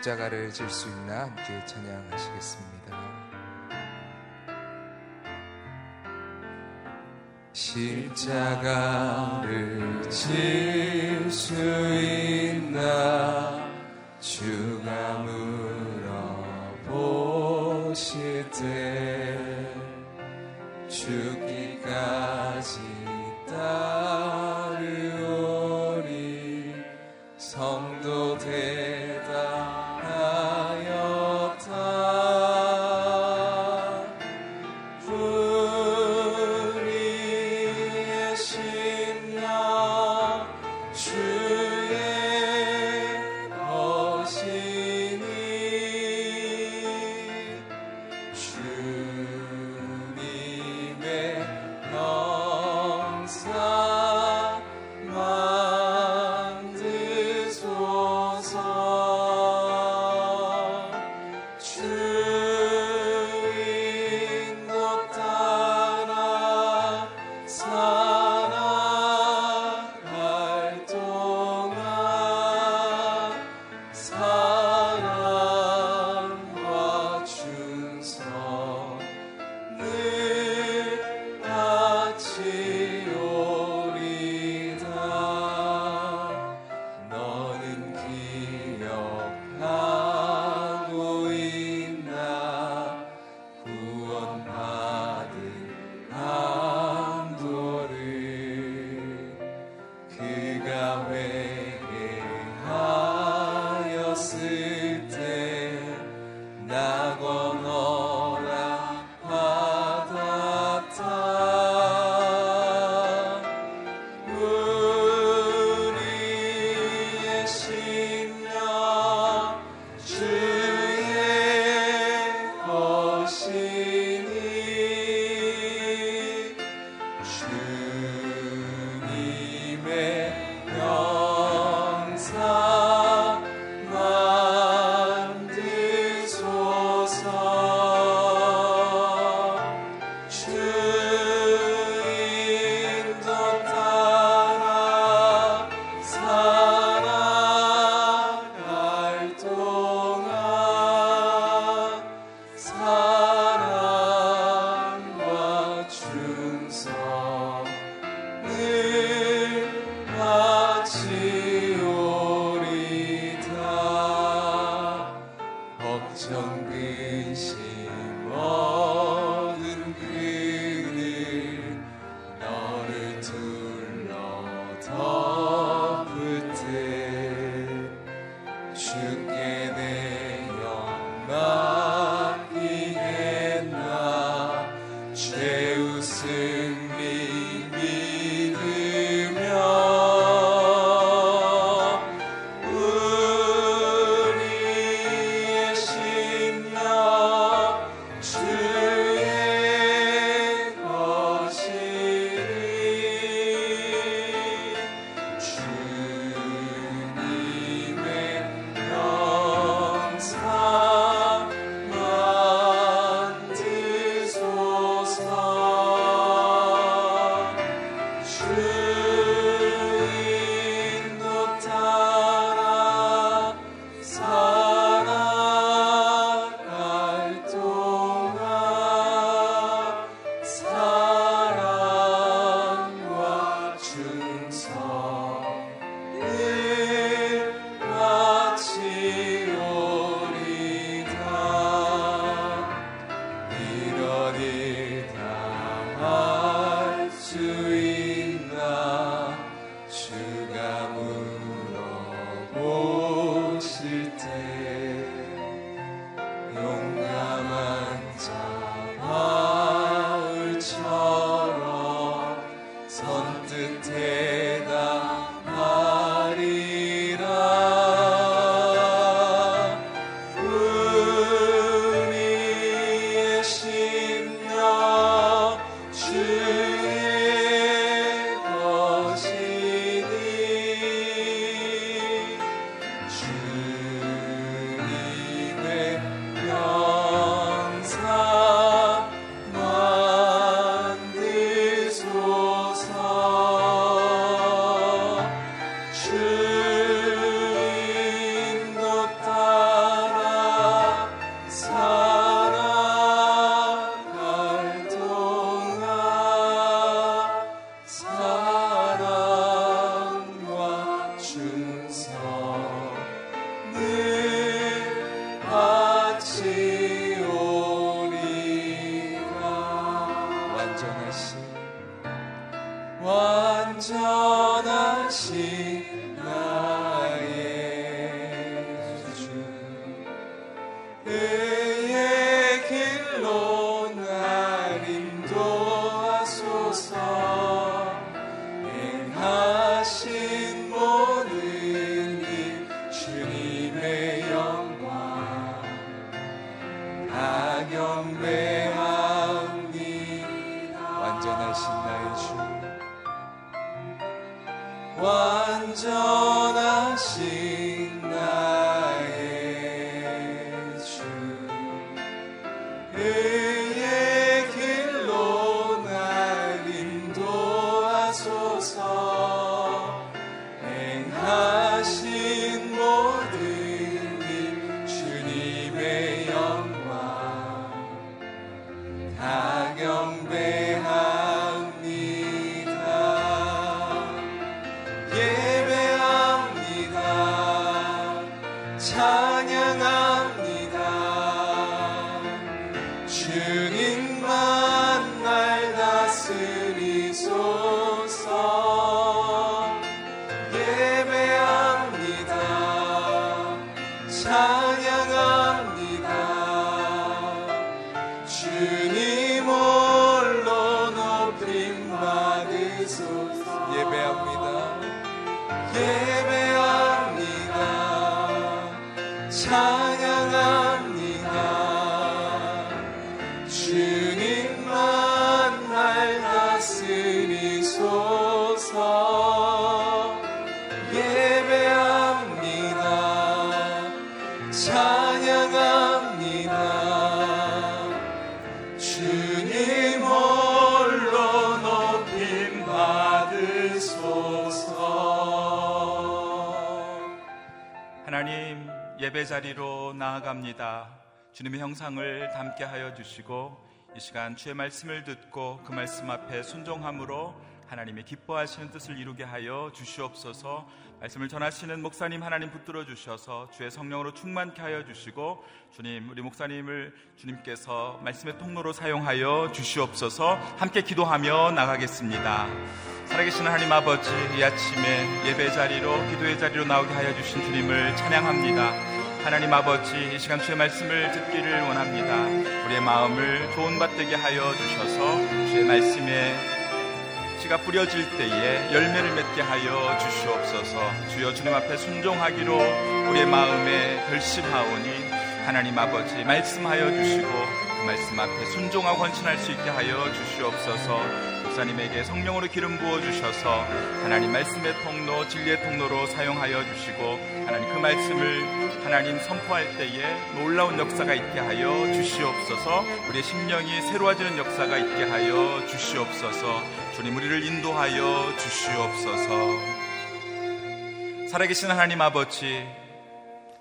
십자가를 질 수 있나 함께 찬양하시겠습니다. 십자가를 질 수 있나 주가 물어보실 때 주께 자리로 나아갑니다. 주님의 형상을 담게 하여 주시고 이 시간 주의 말씀을 듣고 그 말씀 앞에 순종함으로 하나님의 기뻐하시는 뜻을 이루게 하여 주시옵소서. 말씀을 전하시는 목사님 하나님 붙들어 주셔서 주의 성령으로 충만케 하여 주시고 주님 우리 목사님을 주님께서 말씀의 통로로 사용하여 주시옵소서. 함께 기도하며 나가겠습니다. 살아계신 하나님 아버지 이 아침에 예배 자리로 기도의 자리로 나오게 하여 주신 주님을 찬양합니다. 하나님 아버지 이 시간 주의 말씀을 듣기를 원합니다. 우리의 마음을 좋은 밭 되게 하여 주셔서 주의 말씀에 씨가 뿌려질 때에 열매를 맺게 하여 주시옵소서. 주여 주님 앞에 순종하기로 우리의 마음에 결심하오니 하나님 아버지 말씀하여 주시고 그 말씀 앞에 순종하고 헌신할 수 있게 하여 주시옵소서. 목사님에게 성령으로 기름 부어 주셔서 하나님 말씀의 통로, 진리의 통로로 사용하여 주시고 하나님 그 말씀을 하나님 선포할 때에 놀라운 역사가 있게 하여 주시옵소서. 우리의 심령이 새로워지는 역사가 있게 하여 주시옵소서. 주님 우리를 인도하여 주시옵소서. 살아계신 하나님 아버지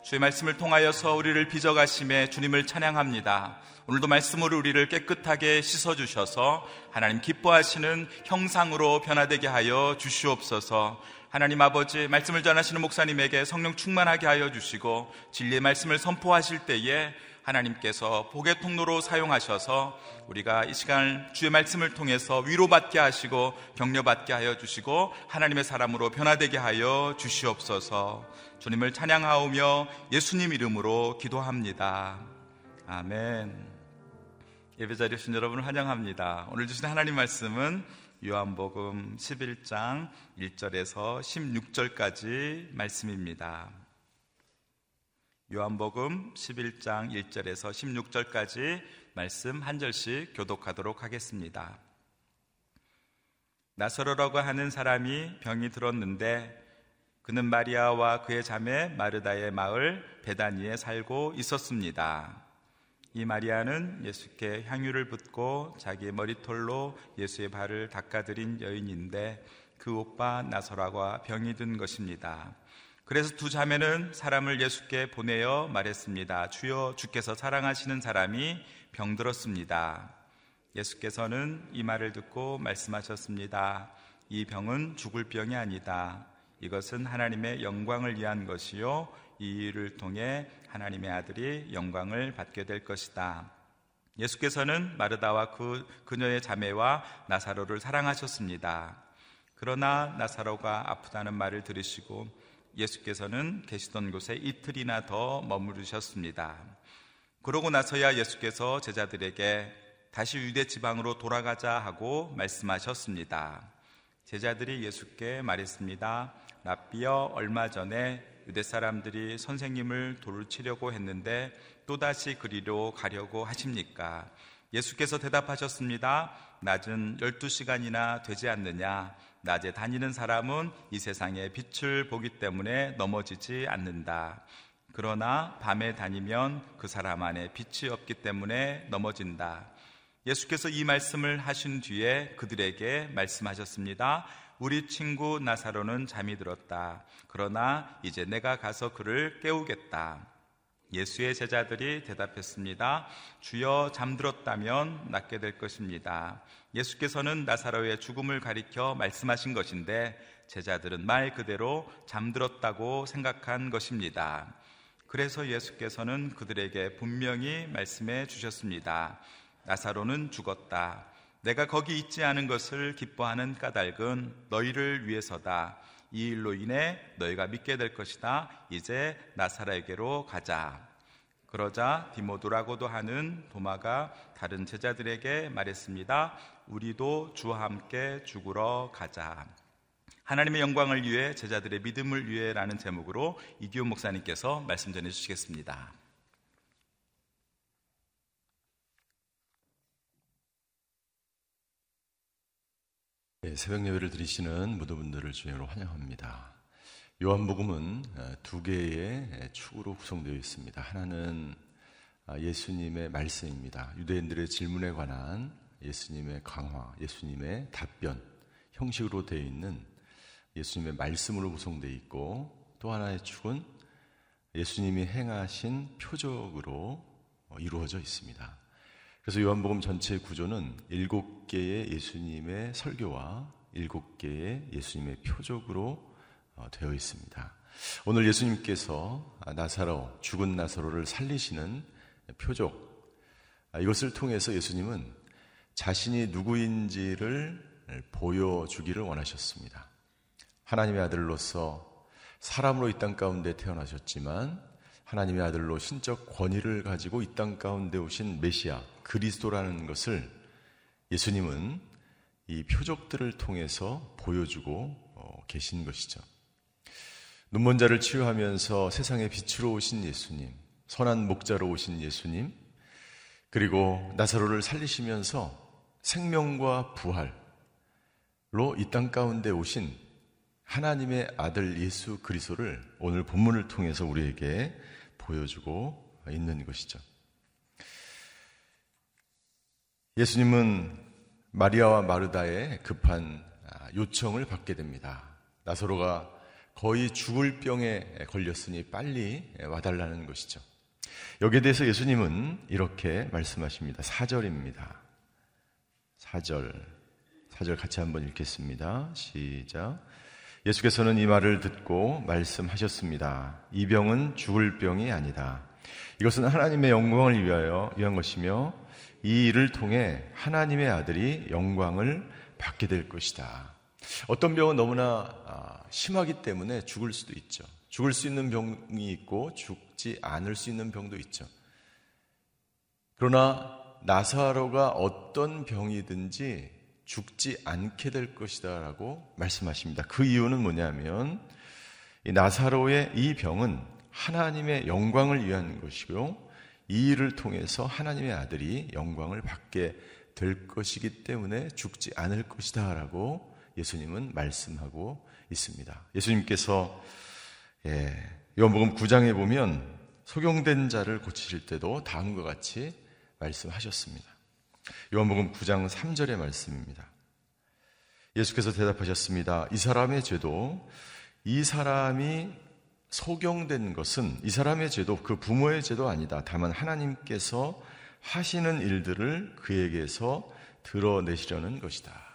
주의 말씀을 통하여서 우리를 빚어가심에 주님을 찬양합니다. 오늘도 말씀으로 우리를 깨끗하게 씻어주셔서 하나님 기뻐하시는 형상으로 변화되게 하여 주시옵소서 하나님 아버지 말씀을 전하시는 목사님에게 성령 충만하게 하여 주시고 진리의 말씀을 선포하실 때에 하나님께서 복의 통로로 사용하셔서 우리가 이 시간 주의 말씀을 통해서 위로받게 하시고 격려받게 하여 주시고 하나님의 사람으로 변화되게 하여 주시옵소서 주님을 찬양하오며 예수님 이름으로 기도합니다. 아멘. 예배 자리 오신 여러분을 환영합니다. 오늘 주신 하나님 말씀은 요한복음 11장 1절에서 16절까지 말씀입니다. 요한복음 11장 1절에서 16절까지 말씀 한 절씩 교독하도록 하겠습니다. 나서로라고 하는 사람이 병이 들었는데 그는 마리아와 그의 자매 마르다의 마을 베다니에 살고 있었습니다. 이 마리아는 예수께 향유를 붓고 자기의 머리털로 예수의 발을 닦아드린 여인인데 그 오빠 나서라가 병이 든 것입니다. 그래서 두 자매는 사람을 예수께 보내어 말했습니다. 주여 주께서 사랑하시는 사람이 병들었습니다. 예수께서는 이 말을 듣고 말씀하셨습니다. 이 병은 죽을 병이 아니다. 이것은 하나님의 영광을 위한 것이요. 이 일을 통해 하나님의 아들이 영광을 받게 될 것이다. 예수께서는 마르다와 그 그녀의 자매와 나사로를 사랑하셨습니다. 그러나 나사로가 아프다는 말을 들으시고 예수께서는 계시던 곳에 이틀이나 더 머무르셨습니다. 그러고 나서야 예수께서 제자들에게 다시 유대 지방으로 돌아가자 하고 말씀하셨습니다. 제자들이 예수께 말했습니다. 랍비여 얼마 전에 유대 사람들이 선생님을 돌을 치려고 했는데 또다시 그리로 가려고 하십니까? 예수께서 대답하셨습니다. 낮은 12시간이나 되지 않느냐? 낮에 다니는 사람은 이 세상의 빛을 보기 때문에 넘어지지 않는다. 그러나 밤에 다니면 그 사람 안에 빛이 없기 때문에 넘어진다. 예수께서 이 말씀을 하신 뒤에 그들에게 말씀하셨습니다. 우리 친구 나사로는 잠이 들었다. 그러나 이제 내가 가서 그를 깨우겠다. 예수의 제자들이 대답했습니다. 주여 잠들었다면 낫게 될 것입니다. 예수께서는 나사로의 죽음을 가리켜 말씀하신 것인데 제자들은 말 그대로 잠들었다고 생각한 것입니다. 그래서 예수께서는 그들에게 분명히 말씀해 주셨습니다. 나사로는 죽었다. 내가 거기 있지 않은 것을 기뻐하는 까닭은 너희를 위해서다. 이 일로 인해 너희가 믿게 될 것이다. 이제 나사로에게로 가자. 그러자 디모도라고도 하는 도마가 다른 제자들에게 말했습니다. 우리도 주와 함께 죽으러 가자. 하나님의 영광을 위해 제자들의 믿음을 위해라는 제목으로 이기훈 목사님께서 말씀 전해 주시겠습니다. 네, 새벽 예배를 드리시는 모든 분들을 주님으로 환영합니다. 요한복음은 어, 두 개의 축으로 구성되어 있습니다. 하나는 아, 예수님의 말씀입니다. 유대인들의 질문에 관한 예수님의 강화, 예수님의 답변 형식으로 되어 있는 예수님의 말씀으로 구성되어 있고 또 하나의 축은 예수님이 행하신 표적으로 어, 이루어져 있습니다. 그래서 요한복음 전체 구조는 일곱 개의 예수님의 설교와 일곱 개의 예수님의 표적으로 어, 되어 있습니다. 오늘 예수님께서 나사로, 죽은 나사로를 살리시는 표적, 아, 이것을 통해서 예수님은 자신이 누구인지를 보여주기를 원하셨습니다. 하나님의 아들로서 사람으로 이 땅 가운데 태어나셨지만 하나님의 아들로 신적 권위를 가지고 이 땅 가운데 오신 메시아 그리스도라는 것을 예수님은 이 표적들을 통해서 보여주고 어, 계신 것이죠. 눈먼 자를 치유하면서 세상의 빛으로 오신 예수님, 선한 목자로 오신 예수님, 그리고 나사로를 살리시면서 생명과 부활로 이 땅 가운데 오신 하나님의 아들 예수 그리스도를 오늘 본문을 통해서 우리에게 보여주고 있는 것이죠. 예수님은 마리아와 마르다의 급한 요청을 받게 됩니다. 나사로가 거의 죽을 병에 걸렸으니 빨리 와달라는 것이죠. 여기에 대해서 예수님은 이렇게 말씀하십니다. 4절입니다. 4절. 4절 같이 한번 읽겠습니다. 시작. 예수께서는 이 말을 듣고 말씀하셨습니다. 이 병은 죽을 병이 아니다. 이것은 하나님의 영광을 위하여 위한 것이며 이 일을 통해 하나님의 아들이 영광을 받게 될 것이다. 어떤 병은 너무나 아, 심하기 때문에 죽을 수도 있죠. 죽을 수 있는 병이 있고 죽지 않을 수 있는 병도 있죠. 그러나 나사로가 어떤 병이든지 죽지 않게 될 것이다 라고 말씀하십니다. 그 이유는 뭐냐면 이 나사로의 이 병은 하나님의 영광을 위한 것이고이 일을 통해서 하나님의 아들이 영광을 받게 될 것이기 때문에 죽지 않을 것이다 라고 예수님은 말씀하고 있습니다. 예수님께서 예, 요한복음 9장에 보면 소경된 자를 고치실 때도 다음과 같이 말씀하셨습니다. 요한복음 9장 3절의 말씀입니다. 예수께서 대답하셨습니다. 이 사람의 죄도 이 사람이 소경된 것은 이 사람의 죄도 그 부모의 죄도 아니다. 다만 하나님께서 하시는 일들을 그에게서 드러내시려는 것이다.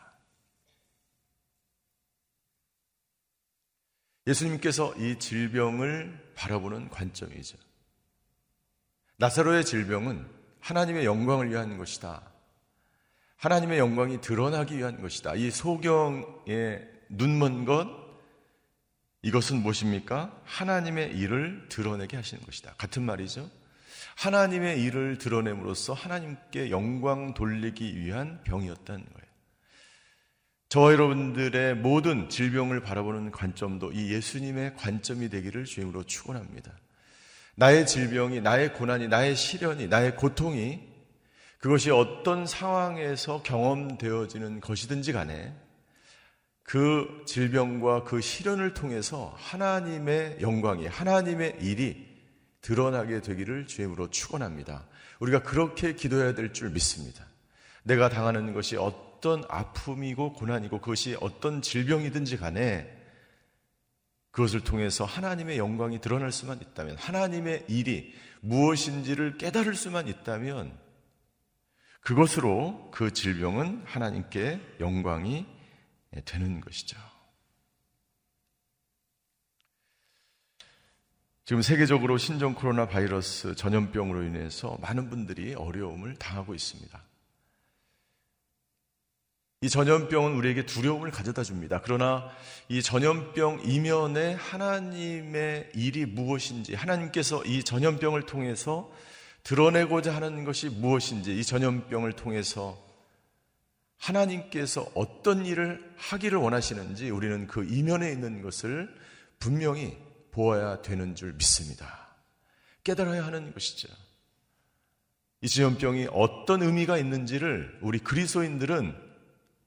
예수님께서 이 질병을 바라보는 관점이죠. 나사로의 질병은 하나님의 영광을 위한 것이다. 하나님의 영광이 드러나기 위한 것이다. 이 소경에 눈먼 것, 이것은 무엇입니까? 하나님의 일을 드러내게 하시는 것이다. 같은 말이죠. 하나님의 일을 드러냄으로써 하나님께 영광 돌리기 위한 병이었다는 거예요. 저와 여러분들의 모든 질병을 바라보는 관점도 이 예수님의 관점이 되기를 주임으로 축원합니다. 나의 질병이, 나의 고난이, 나의 시련이, 나의 고통이 그것이 어떤 상황에서 경험되어지는 것이든지 간에 그 질병과 그 시련을 통해서 하나님의 영광이, 하나님의 일이 드러나게 되기를 주임으로 축원합니다. 우리가 그렇게 기도해야 될 줄 믿습니다. 내가 당하는 것이 어떤 아픔이고 고난이고 그것이 어떤 질병이든지 간에 그것을 통해서 하나님의 영광이 드러날 수만 있다면 하나님의 일이 무엇인지를 깨달을 수만 있다면 그것으로 그 질병은 하나님께 영광이 되는 것이죠. 지금 세계적으로 신종 코로나 바이러스 전염병으로 인해서 많은 분들이 어려움을 당하고 있습니다. 이 전염병은 우리에게 두려움을 가져다 줍니다. 그러나 이 전염병 이면에 하나님의 일이 무엇인지, 하나님께서 이 전염병을 통해서 드러내고자 하는 것이 무엇인지, 이 전염병을 통해서 하나님께서 어떤 일을 하기를 원하시는지 우리는 그 이면에 있는 것을 분명히 보아야 되는 줄 믿습니다. 깨달아야 하는 것이죠. 이 전염병이 어떤 의미가 있는지를 우리 그리스도인들은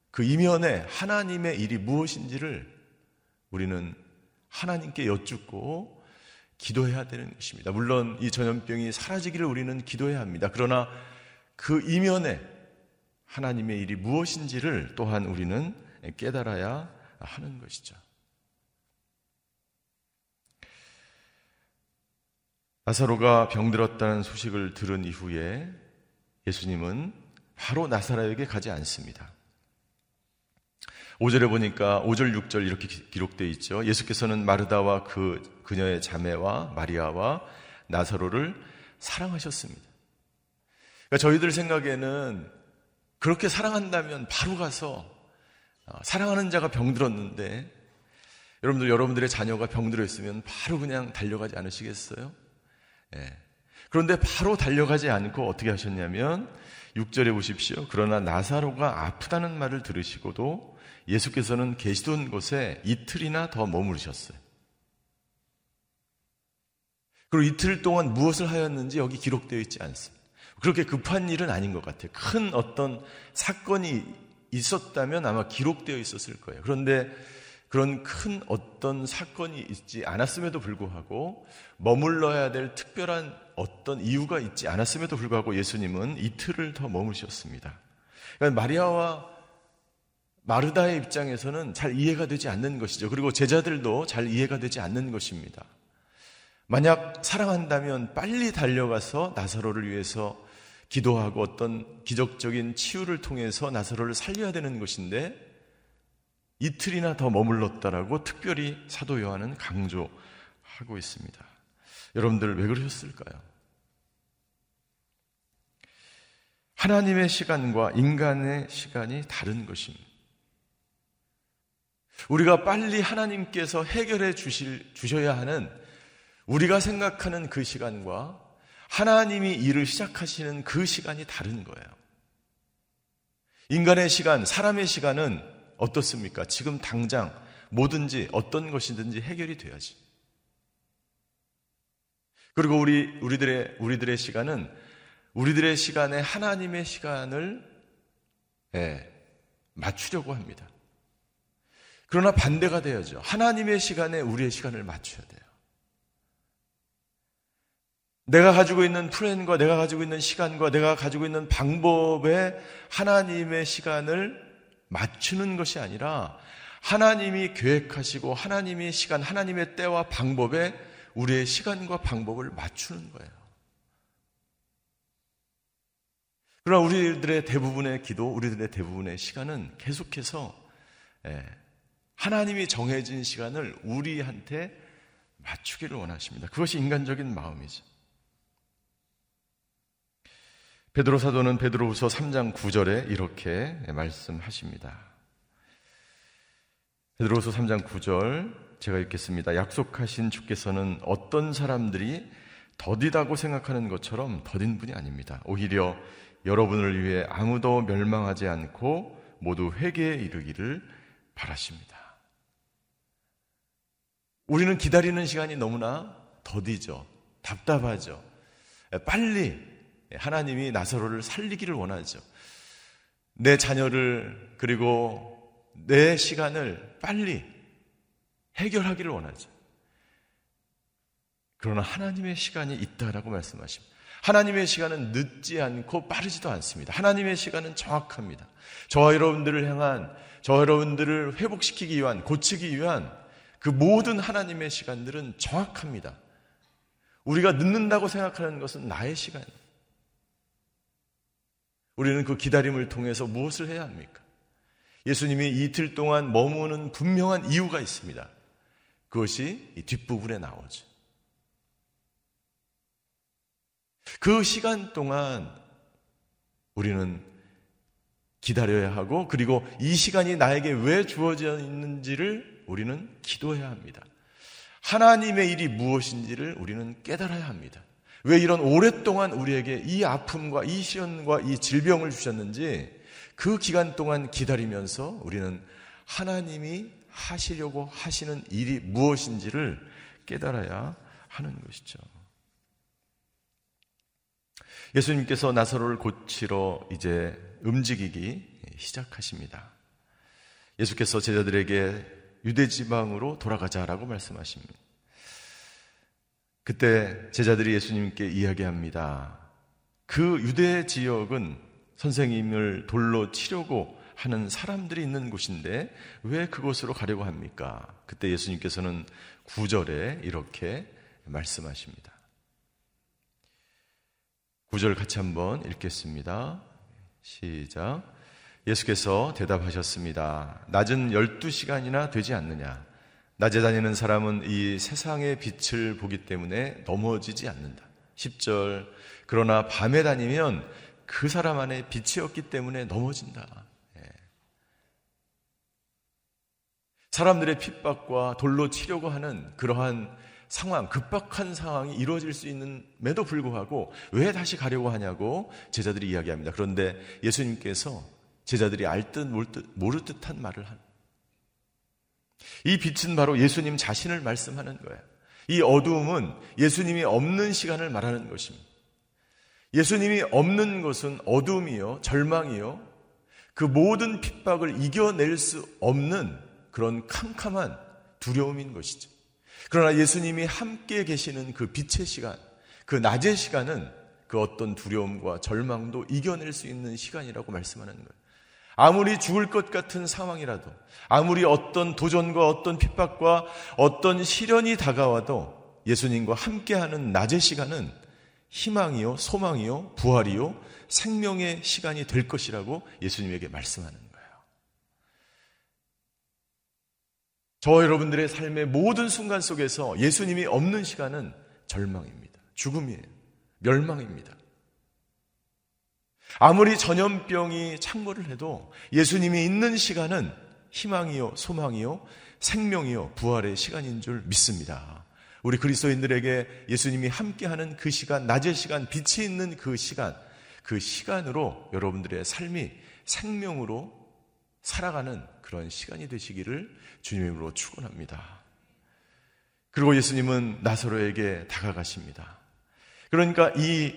그 이면에 하나님의 일이 무엇인지를 우리는 하나님께 여쭙고 기도해야 되는 것입니다. 물론 이 전염병이 사라지기를 우리는 기도해야 합니다. 그러나 그 이면에 하나님의 일이 무엇인지를 또한 우리는 깨달아야 하는 것이죠. 나사로가 병들었다는 소식을 들은 이후에 예수님은 바로 나사로에게 가지 않습니다. 5절에 보니까 5절, 6절 이렇게 기록되어 있죠. 예수께서는 마르다와 그 그녀의 자매와 마리아와 나사로를 사랑하셨습니다. 그러니까 저희들 생각에는 그렇게 사랑한다면 바로 가서 어, 사랑하는 자가 병들었는데 여러분들 여러분들의 자녀가 병들어 있으면 바로 그냥 달려가지 않으시겠어요? 예. 그런데 바로 달려가지 않고 어떻게 하셨냐면 6절에 보십시오. 그러나 나사로가 아프다는 말을 들으시고도 예수께서는 계시던 곳에 이틀이나 더 머무르셨어요. 그리고 이틀 동안 무엇을 하였는지 여기 기록되어 있지 않습니다. 그렇게 급한 일은 아닌 것 같아요. 큰 어떤 사건이 있었다면 아마 기록되어 있었을 거예요. 그런데 그런 큰 어떤 사건이 있지 않았음에도 불구하고 머물러야 될 특별한 어떤 이유가 있지 않았음에도 불구하고 예수님은 이틀을 더 머무셨습니다. 그러니까 마리아와 마르다의 입장에서는 잘 이해가 되지 않는 것이죠. 그리고 제자들도 잘 이해가 되지 않는 것입니다. 만약 사랑한다면 빨리 달려가서 나사로를 위해서 기도하고 어떤 기적적인 치유를 통해서 나사로를 살려야 되는 것인데 이틀이나 더 머물렀다라고 특별히 사도 요한은 강조하고 있습니다. 여러분들 왜 그러셨을까요? 하나님의 시간과 인간의 시간이 다른 것입니다. 우리가 빨리 하나님께서 해결해 주실, 주셔야 하는 우리가 생각하는 그 시간과 하나님이 일을 시작하시는 그 시간이 다른 거예요. 인간의 시간, 사람의 시간은 어떻습니까? 지금 당장 뭐든지 어떤 것이든지 해결이 돼야지. 그리고 우리 우리들의 우리들의 시간은 우리들의 시간에 하나님의 시간을 예, 맞추려고 합니다. 그러나 반대가 돼야죠. 하나님의 시간에 우리의 시간을 맞춰야 돼요. 내가 가지고 있는 플랜과 내가 가지고 있는 시간과 내가 가지고 있는 방법에 하나님의 시간을 맞추는 것이 아니라 하나님이 계획하시고 하나님의 시간, 하나님의 때와 방법에 우리의 시간과 방법을 맞추는 거예요. 그러나 우리들의 대부분의 기도, 우리들의 대부분의 시간은 계속해서 예, 하나님이 정해진 시간을 우리한테 맞추기를 원하십니다. 그것이 인간적인 마음이죠. 베드로 사도는 베드로후서 3장 9절에 이렇게 말씀하십니다. 베드로후서 3장 9절 제가 읽겠습니다. 약속하신 주께서는 어떤 사람들이 더디다고 생각하는 것처럼 더딘 분이 아닙니다. 오히려 여러분을 위해 아무도 멸망하지 않고 모두 회개에 이르기를 바라십니다. 우리는 기다리는 시간이 너무나 더디죠. 답답하죠. 빨리 하나님이 나사로를 살리기를 원하죠. 내 자녀를 그리고 내 시간을 빨리 해결하기를 원하죠. 그러나 하나님의 시간이 있다라고 말씀하십니다. 하나님의 시간은 늦지 않고 빠르지도 않습니다. 하나님의 시간은 정확합니다. 저와 여러분들을 향한, 저와 여러분들을 회복시키기 위한, 고치기 위한 그 모든 하나님의 시간들은 정확합니다. 우리가 늦는다고 생각하는 것은 나의 시간입니다. 우리는 그 기다림을 통해서 무엇을 해야 합니까? 예수님이 이틀 동안 머무는 분명한 이유가 있습니다. 그것이 이 뒷부분에 나오죠. 그 시간 동안 우리는 기다려야 하고 그리고 이 시간이 나에게 왜 주어져 있는지를 우리는 기도해야 합니다. 하나님의 일이 무엇인지를 우리는 깨달아야 합니다. 왜 이런 오랫동안 우리에게 이 아픔과 이 시련과 이 질병을 주셨는지 그 기간 동안 기다리면서 우리는 하나님이 하시려고 하시는 일이 무엇인지를 깨달아야 하는 것이죠. 예수님께서 나사로를 고치러 이제 움직이기 시작하십니다. 예수께서 제자들에게 유대 지방으로 돌아가자라고 말씀하십니다. 그때 제자들이 예수님께 이야기합니다. 그 유대 지역은 선생님을 돌로 치려고 하는 사람들이 있는 곳인데 왜 그곳으로 가려고 합니까? 그때 예수님께서는 구절에 이렇게 말씀하십니다. 구절 같이 한번 읽겠습니다. 시작. 예수께서 대답하셨습니다. 낮은 12시간이나 되지 않느냐? 낮에 다니는 사람은 이 세상의 빛을 보기 때문에 넘어지지 않는다. 10절. 그러나 밤에 다니면 그 사람 안에 빛이 없기 때문에 넘어진다. 예. 사람들의 핍박과 돌로 치려고 하는 그러한 상황, 급박한 상황이 이루어질 수 있는에도 불구하고 왜 다시 가려고 하냐고 제자들이 이야기합니다. 그런데 예수님께서 제자들이 알듯 모를 듯한 말을 한. 이 빛은 바로 예수님 자신을 말씀하는 거예요. 이 어두움은 예수님이 없는 시간을 말하는 것입니다. 예수님이 없는 것은 어둠이요, 절망이요, 그 모든 핍박을 이겨낼 수 없는 그런 캄캄한 두려움인 것이죠. 그러나 예수님이 함께 계시는 그 빛의 시간, 그 낮의 시간은 그 어떤 두려움과 절망도 이겨낼 수 있는 시간이라고 말씀하는 거예요. 아무리 죽을 것 같은 상황이라도, 아무리 어떤 도전과 어떤 핍박과 어떤 시련이 다가와도 예수님과 함께하는 낮의 시간은 희망이요, 소망이요, 부활이요, 생명의 시간이 될 것이라고 예수님에게 말씀하는 저 여러분들의 삶의 모든 순간 속에서 예수님이 없는 시간은 절망입니다. 죽음이에요. 멸망입니다. 아무리 전염병이 창궐을 해도 예수님이 있는 시간은 희망이요, 소망이요, 생명이요, 부활의 시간인 줄 믿습니다. 우리 그리스도인들에게 예수님이 함께하는 그 시간, 낮의 시간, 빛이 있는 그 시간, 그 시간으로 여러분들의 삶이 생명으로 살아가는 그런 시간이 되시기를 주님으로 축원합니다. 그리고 예수님은 나사로에게 다가가십니다. 그러니까 이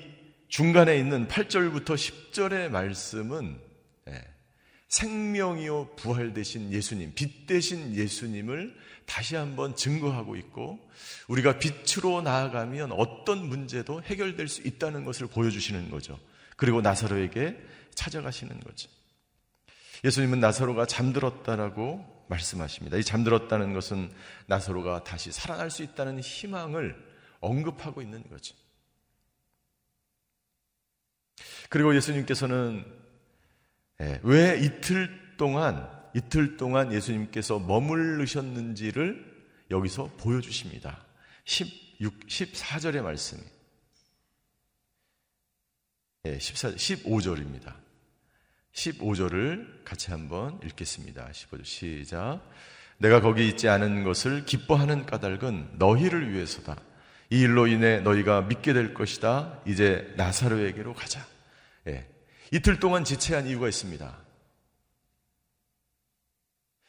중간에 있는 8절부터 10절의 말씀은 예, 생명이요 부활 되신 예수님, 빛 되신 예수님을 다시 한번 증거하고 있고 우리가 빛으로 나아가면 어떤 문제도 해결될 수 있다는 것을 보여주시는 거죠. 그리고 나사로에게 찾아가시는 거죠. 예수님은 나사로가 잠들었다라고 말씀하십니다. 이 잠들었다는 것은 나사로가 다시 살아날 수 있다는 희망을 언급하고 있는 거죠. 그리고 예수님께서는 예, 왜 이틀 동안 이틀 동안 예수님께서 머물르셨는지를 여기서 보여주십니다. 16, 14절의 말씀이. 예, 14, 15절입니다. 15절을 같이 한번 읽겠습니다. 15절 시작. 내가 거기 있지 않은 것을 기뻐하는 까닭은 너희를 위해서다. 이 일로 인해 너희가 믿게 될 것이다. 이제 나사로에게로 가자. 예. 이틀 동안 지체한 이유가 있습니다.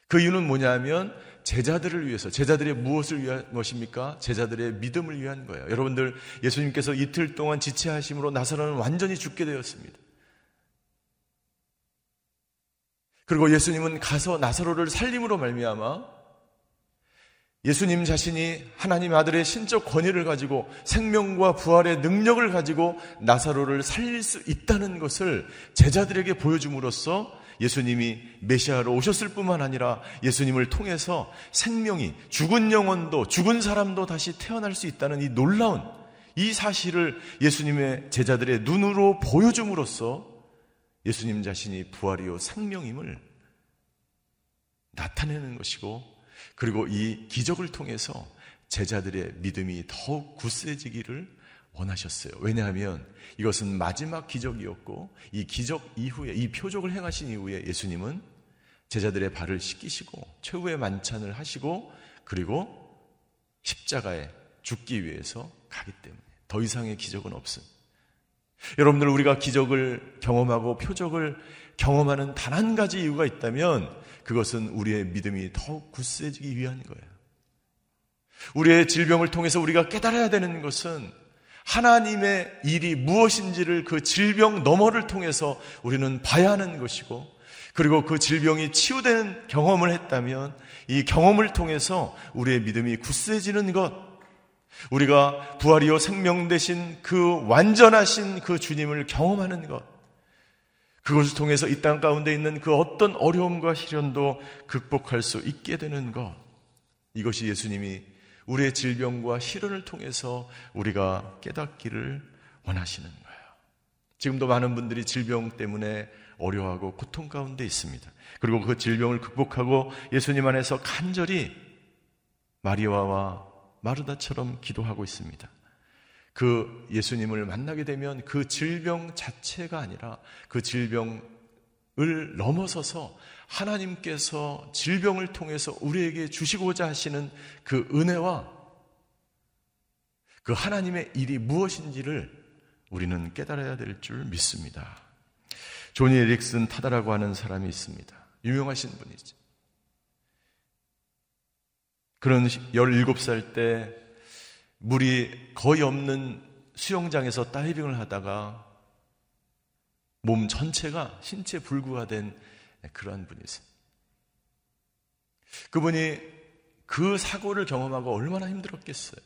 그 이유는 뭐냐면 제자들을 위해서 제자들의 무엇을 위한 것입니까? 제자들의 믿음을 위한 거예요. 여러분들 예수님께서 이틀 동안 지체하심으로 나사로는 완전히 죽게 되었습니다. 그리고 예수님은 가서 나사로를 살림으로 말미암아 예수님 자신이 하나님 아들의 신적 권위를 가지고 생명과 부활의 능력을 가지고 나사로를 살릴 수 있다는 것을 제자들에게 보여줌으로써 예수님이 메시아로 오셨을 뿐만 아니라 예수님을 통해서 생명이 죽은 영혼도 죽은 사람도 다시 태어날 수 있다는 이 놀라운 이 사실을 예수님의 제자들의 눈으로 보여줌으로써 예수님 자신이 부활이요 생명임을 나타내는 것이고 그리고 이 기적을 통해서 제자들의 믿음이 더욱 굳세지기를 원하셨어요. 왜냐하면 이것은 마지막 기적이었고 이 기적 이후에 이 표적을 행하신 이후에 예수님은 제자들의 발을 씻기시고 최후의 만찬을 하시고 그리고 십자가에 죽기 위해서 가기 때문에 더 이상의 기적은 없습니다. 여러분들 우리가 기적을 경험하고 표적을 경험하는 단 한 가지 이유가 있다면 그것은 우리의 믿음이 더욱 굳세지기 위한 거예요. 우리의 질병을 통해서 우리가 깨달아야 되는 것은 하나님의 일이 무엇인지를 그 질병 너머를 통해서 우리는 봐야 하는 것이고 그리고 그 질병이 치유되는 경험을 했다면 이 경험을 통해서 우리의 믿음이 굳세지는 것 우리가 부활이요 생명 되신 그 완전하신 그 주님을 경험하는 것 그것을 통해서 이 땅 가운데 있는 그 어떤 어려움과 시련도 극복할 수 있게 되는 것 이것이 예수님이 우리의 질병과 시련을 통해서 우리가 깨닫기를 원하시는 거예요. 지금도 많은 분들이 질병 때문에 어려워하고 고통 가운데 있습니다. 그리고 그 질병을 극복하고 예수님 안에서 간절히 마리아와 마르다처럼 기도하고 있습니다. 그 예수님을 만나게 되면 그 질병 자체가 아니라 그 질병을 넘어서서 하나님께서 질병을 통해서 우리에게 주시고자 하시는 그 은혜와 그 하나님의 일이 무엇인지를 우리는 깨달아야 될 줄 믿습니다. 조니 에릭슨 타다라고 하는 사람이 있습니다. 유명하신 분이죠. 그런 17살 때 물이 거의 없는 수영장에서 다이빙을 하다가 몸 전체가 신체 불구가 된 그러한 분이세요. 그분이 그 사고를 경험하고 얼마나 힘들었겠어요.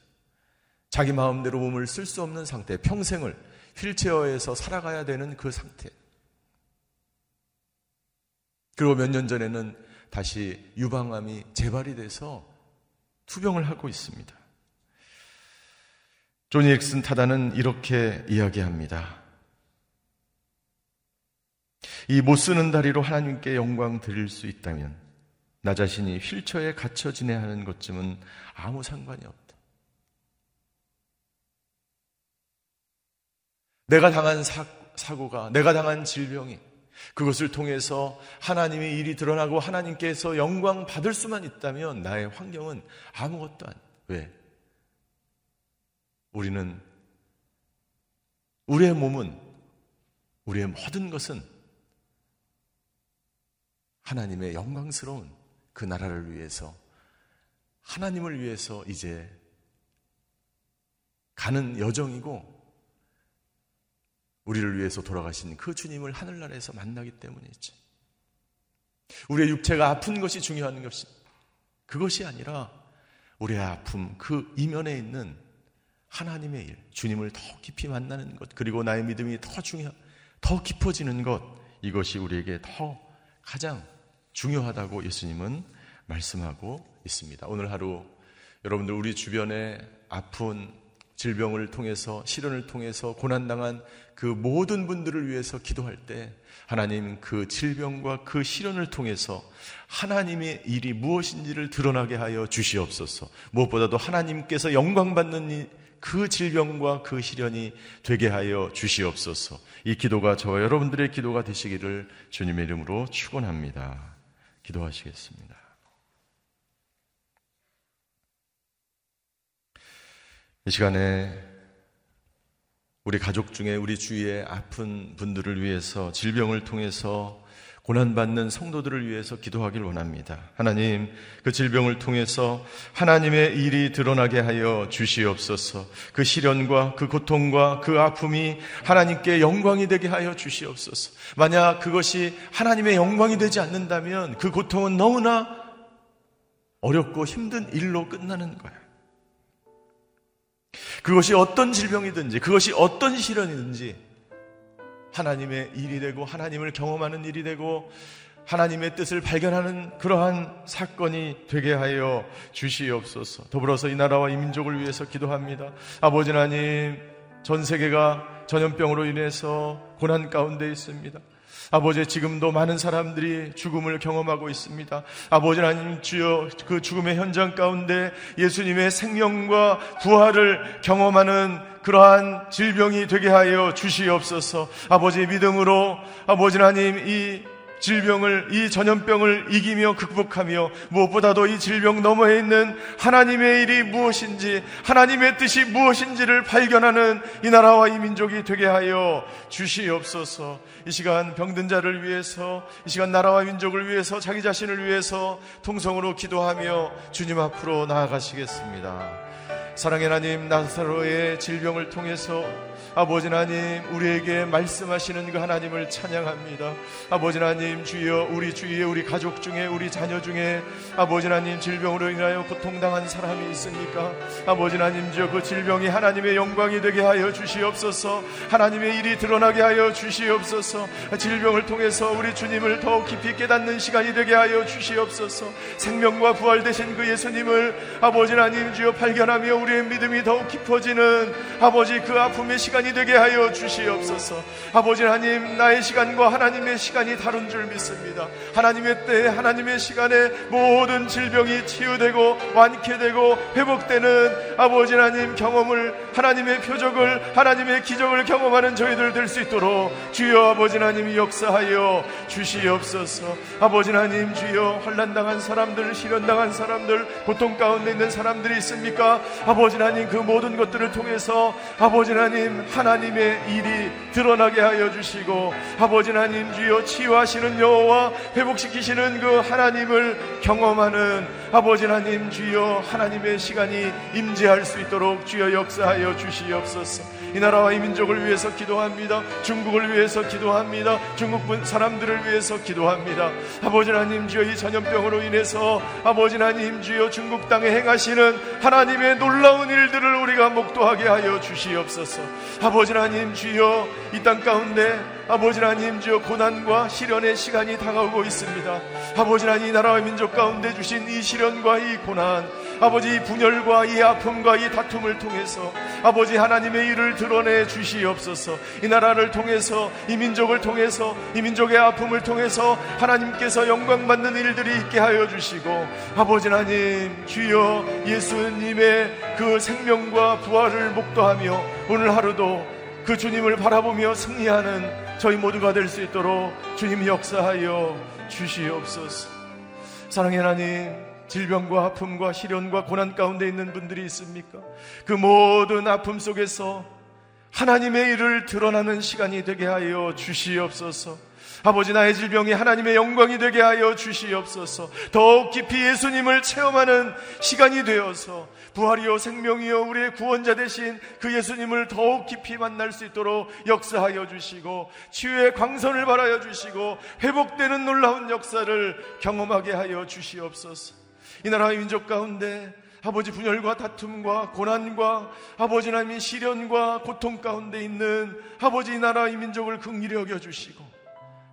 자기 마음대로 몸을 쓸 수 없는 상태, 평생을 휠체어에서 살아가야 되는 그 상태. 그리고 몇 년 전에는 다시 유방암이 재발이 돼서 투병을 하고 있습니다. 조니 엑슨 타다는 이렇게 이야기합니다. 이 못 쓰는 다리로 하나님께 영광 드릴 수 있다면 나 자신이 휠처에 갇혀 지내야 하는 것쯤은 아무 상관이 없다. 내가 당한 사, 사고가, 내가 당한 질병이 그것을 통해서 하나님의 일이 드러나고 하나님께서 영광 받을 수만 있다면 나의 환경은 아무것도 안. 왜? 우리는 우리의 몸은 우리의 모든 것은 하나님의 영광스러운 그 나라를 위해서 하나님을 위해서 이제 가는 여정이고 우리를 위해서 돌아가신 그 주님을 하늘나라에서 만나기 때문이지. 우리의 육체가 아픈 것이 중요한 것이 그것이 아니라 우리의 아픔 그 이면에 있는 하나님의 일, 주님을 더 깊이 만나는 것, 그리고 나의 믿음이 더 중요, 더 깊어지는 것, 이것이 우리에게 더 가장 중요하다고 예수님은 말씀하고 있습니다. 오늘 하루 여러분들 우리 주변에 아픈 질병을 통해서 시련을 통해서 고난당한 그 모든 분들을 위해서 기도할 때 하나님 그 질병과 그 시련을 통해서 하나님의 일이 무엇인지를 드러나게 하여 주시옵소서. 무엇보다도 하나님께서 영광 받는 그 질병과 그 시련이 되게 하여 주시옵소서. 이 기도가 저와 여러분들의 기도가 되시기를 주님의 이름으로 축원합니다. 기도하시겠습니다. 이 시간에 우리 가족 중에 우리 주위에 아픈 분들을 위해서 질병을 통해서 고난받는 성도들을 위해서 기도하길 원합니다. 하나님, 그 질병을 통해서 하나님의 일이 드러나게 하여 주시옵소서. 그 시련과 그 고통과 그 아픔이 하나님께 영광이 되게 하여 주시옵소서. 만약 그것이 하나님의 영광이 되지 않는다면 그 고통은 너무나 어렵고 힘든 일로 끝나는 거예요. 그것이 어떤 질병이든지, 그것이 어떤 시련이든지, 하나님의 일이 되고 하나님을 경험하는 일이 되고 하나님의 뜻을 발견하는 그러한 사건이 되게 하여 주시옵소서. 더불어서 이 나라와 이 민족을 위해서 기도합니다. 아버지 하나님, 전 세계가 전염병으로 인해서 고난 가운데 있습니다. 아버지 지금도 많은 사람들이 죽음을 경험하고 있습니다. 아버지 하나님 주여 그 죽음의 현장 가운데 예수님의 생명과 부활을 경험하는 그러한 질병이 되게 하여 주시옵소서. 아버지의 믿음으로 아버지 하나님 이 질병을 이 전염병을 이기며 극복하며 무엇보다도 이 질병 너머에 있는 하나님의 일이 무엇인지 하나님의 뜻이 무엇인지를 발견하는 이 나라와 이 민족이 되게 하여 주시옵소서. 이 시간 병든 자를 위해서 이 시간 나라와 민족을 위해서 자기 자신을 위해서 통성으로 기도하며 주님 앞으로 나아가시겠습니다. 사랑의 하나님 나사로의 질병을 통해서 아버지 하나님 우리에게 말씀하시는 그 하나님을 찬양합니다. 아버지 하나님 주여 우리 주위에 우리 가족 중에 우리 자녀 중에 아버지 하나님 질병으로 인하여 고통당한 사람이 있습니까? 아버지 하나님 주여 그 질병이 하나님의 영광이 되게 하여 주시옵소서. 하나님의 일이 드러나게 하여 주시옵소서. 질병을 통해서 우리 주님을 더욱 깊이 깨닫는 시간이 되게 하여 주시옵소서. 생명과 부활 되신 그 예수님을 아버지 하나님 주여 발견하며 우리의 믿음이 더욱 깊어지는 아버지 그 아픔의 시간이 시간이 되게 하여 주시옵소서. 아버지 하나님, 나의 시간과 하나님의 시간이 다른 줄 믿습니다. 하나님의 때에 하나님의 시간에 모든 질병이 치유되고 완쾌되고 회복되는 아버지 하나님 경험을 하나님의 표적을 하나님의 기적을 경험하는 저희들 될 수 있도록 주여 아버지 하나님이 역사하여 주시옵소서. 아버지 하나님 주여 환난 당한 사람들, 시련당한 사람들, 고통 가운데 있는 사람들이 있습니까? 아버지 하나님 그 모든 것들을 통해서 아버지 하나님 하나님의 일이 드러나게 하여 주시고 아버지 하나님 주여 치유하시는 여호와 회복시키시는 그 하나님을 경험하는 아버지 하나님 주여 하나님의 시간이 임재할 수 있도록 주여 역사하여 주시옵소서. 이 나라와 이 민족을 위해서 기도합니다. 중국을 위해서 기도합니다. 중국 분 사람들을 위해서 기도합니다. 아버지 하나님 주여 이 전염병으로 인해서 아버지 하나님 주여 중국 땅에 행하시는 하나님의 놀라운 일들을 우리가 목도하게 하여 주시옵소서. 아버지 하나님 주여 이 땅 가운데 아버지 하나님 주여 고난과 시련의 시간이 다가오고 있습니다. 아버지 하나님 이 나라와 민족 가운데 주신 이 시련과 이 고난 아버지 이 분열과 이 아픔과 이 다툼을 통해서 아버지 하나님의 일을 드러내 주시옵소서 이 나라를 통해서 이 민족을 통해서 이 민족의 아픔을 통해서 하나님께서 영광 받는 일들이 있게 하여 주시고 아버지 하나님 주여 예수님의 그 생명과 부활을 목도하며 오늘 하루도 그 주님을 바라보며 승리하는 저희 모두가 될 수 있도록 주님 역사하여 주시옵소서. 사랑의 하나님, 질병과 아픔과 시련과 고난 가운데 있는 분들이 있습니까? 그 모든 아픔 속에서 하나님의 일을 드러나는 시간이 되게 하여 주시옵소서. 아버지 나의 질병이 하나님의 영광이 되게 하여 주시옵소서. 더욱 깊이 예수님을 체험하는 시간이 되어서 부활이요 생명이요 우리의 구원자 되신 그 예수님을 더욱 깊이 만날 수 있도록 역사하여 주시고 치유의 광선을 발하여 주시고 회복되는 놀라운 역사를 경험하게 하여 주시옵소서. 이 나라의 민족 가운데 아버지 분열과 다툼과 고난과 아버지 하나님의 시련과 고통 가운데 있는 아버지 나라 의 민족을 긍휼히 여겨 주시고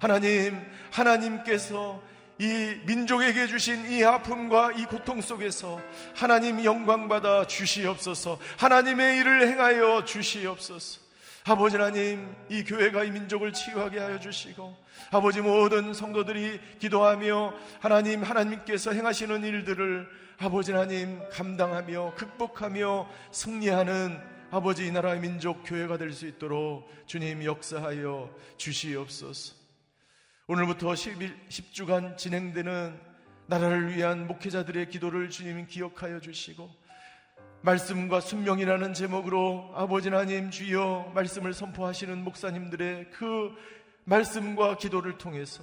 하나님 하나님께서 이 민족에게 주신 이 아픔과 이 고통 속에서 하나님 영광 받아 주시옵소서. 하나님의 일을 행하여 주시옵소서. 아버지 하나님, 이 교회가 이 민족을 치유하게 하여 주시고, 아버지 모든 성도들이 기도하며 하나님, 하나님께서 행하시는 일들을 아버지 하나님 감당하며 극복하며 승리하는 아버지 이 나라의 민족 교회가 될 수 있도록 주님 역사하여 주시옵소서. 오늘부터 10일, 10주간 진행되는 나라를 위한 목회자들의 기도를 주님 기억하여 주시고 말씀과 순명이라는 제목으로 아버지 하나님 주여 말씀을 선포하시는 목사님들의 그 말씀과 기도를 통해서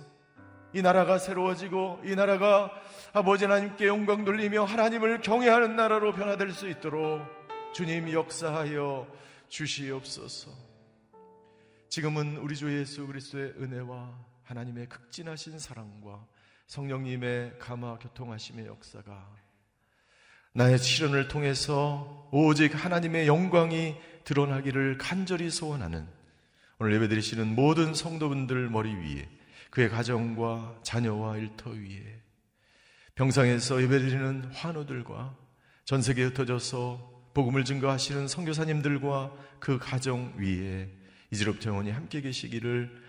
이 나라가 새로워지고 이 나라가 아버지 하나님께 영광 돌리며 하나님을 경외하는 나라로 변화될 수 있도록 주님 역사하여 주시옵소서. 지금은 우리 주 예수 그리스도의 은혜와 하나님의 극진하신 사랑과 성령님의 감화 교통하심의 역사가 나의 실현을 통해서 오직 하나님의 영광이 드러나기를 간절히 소원하는 오늘 예배드리시는 모든 성도분들 머리 위에 그의 가정과 자녀와 일터 위에 병상에서 예배드리는 환우들과 전 세계에 흩어져서 복음을 증거하시는 선교사님들과 그 가정 위에 이제로부터 영원히 함께 계시기를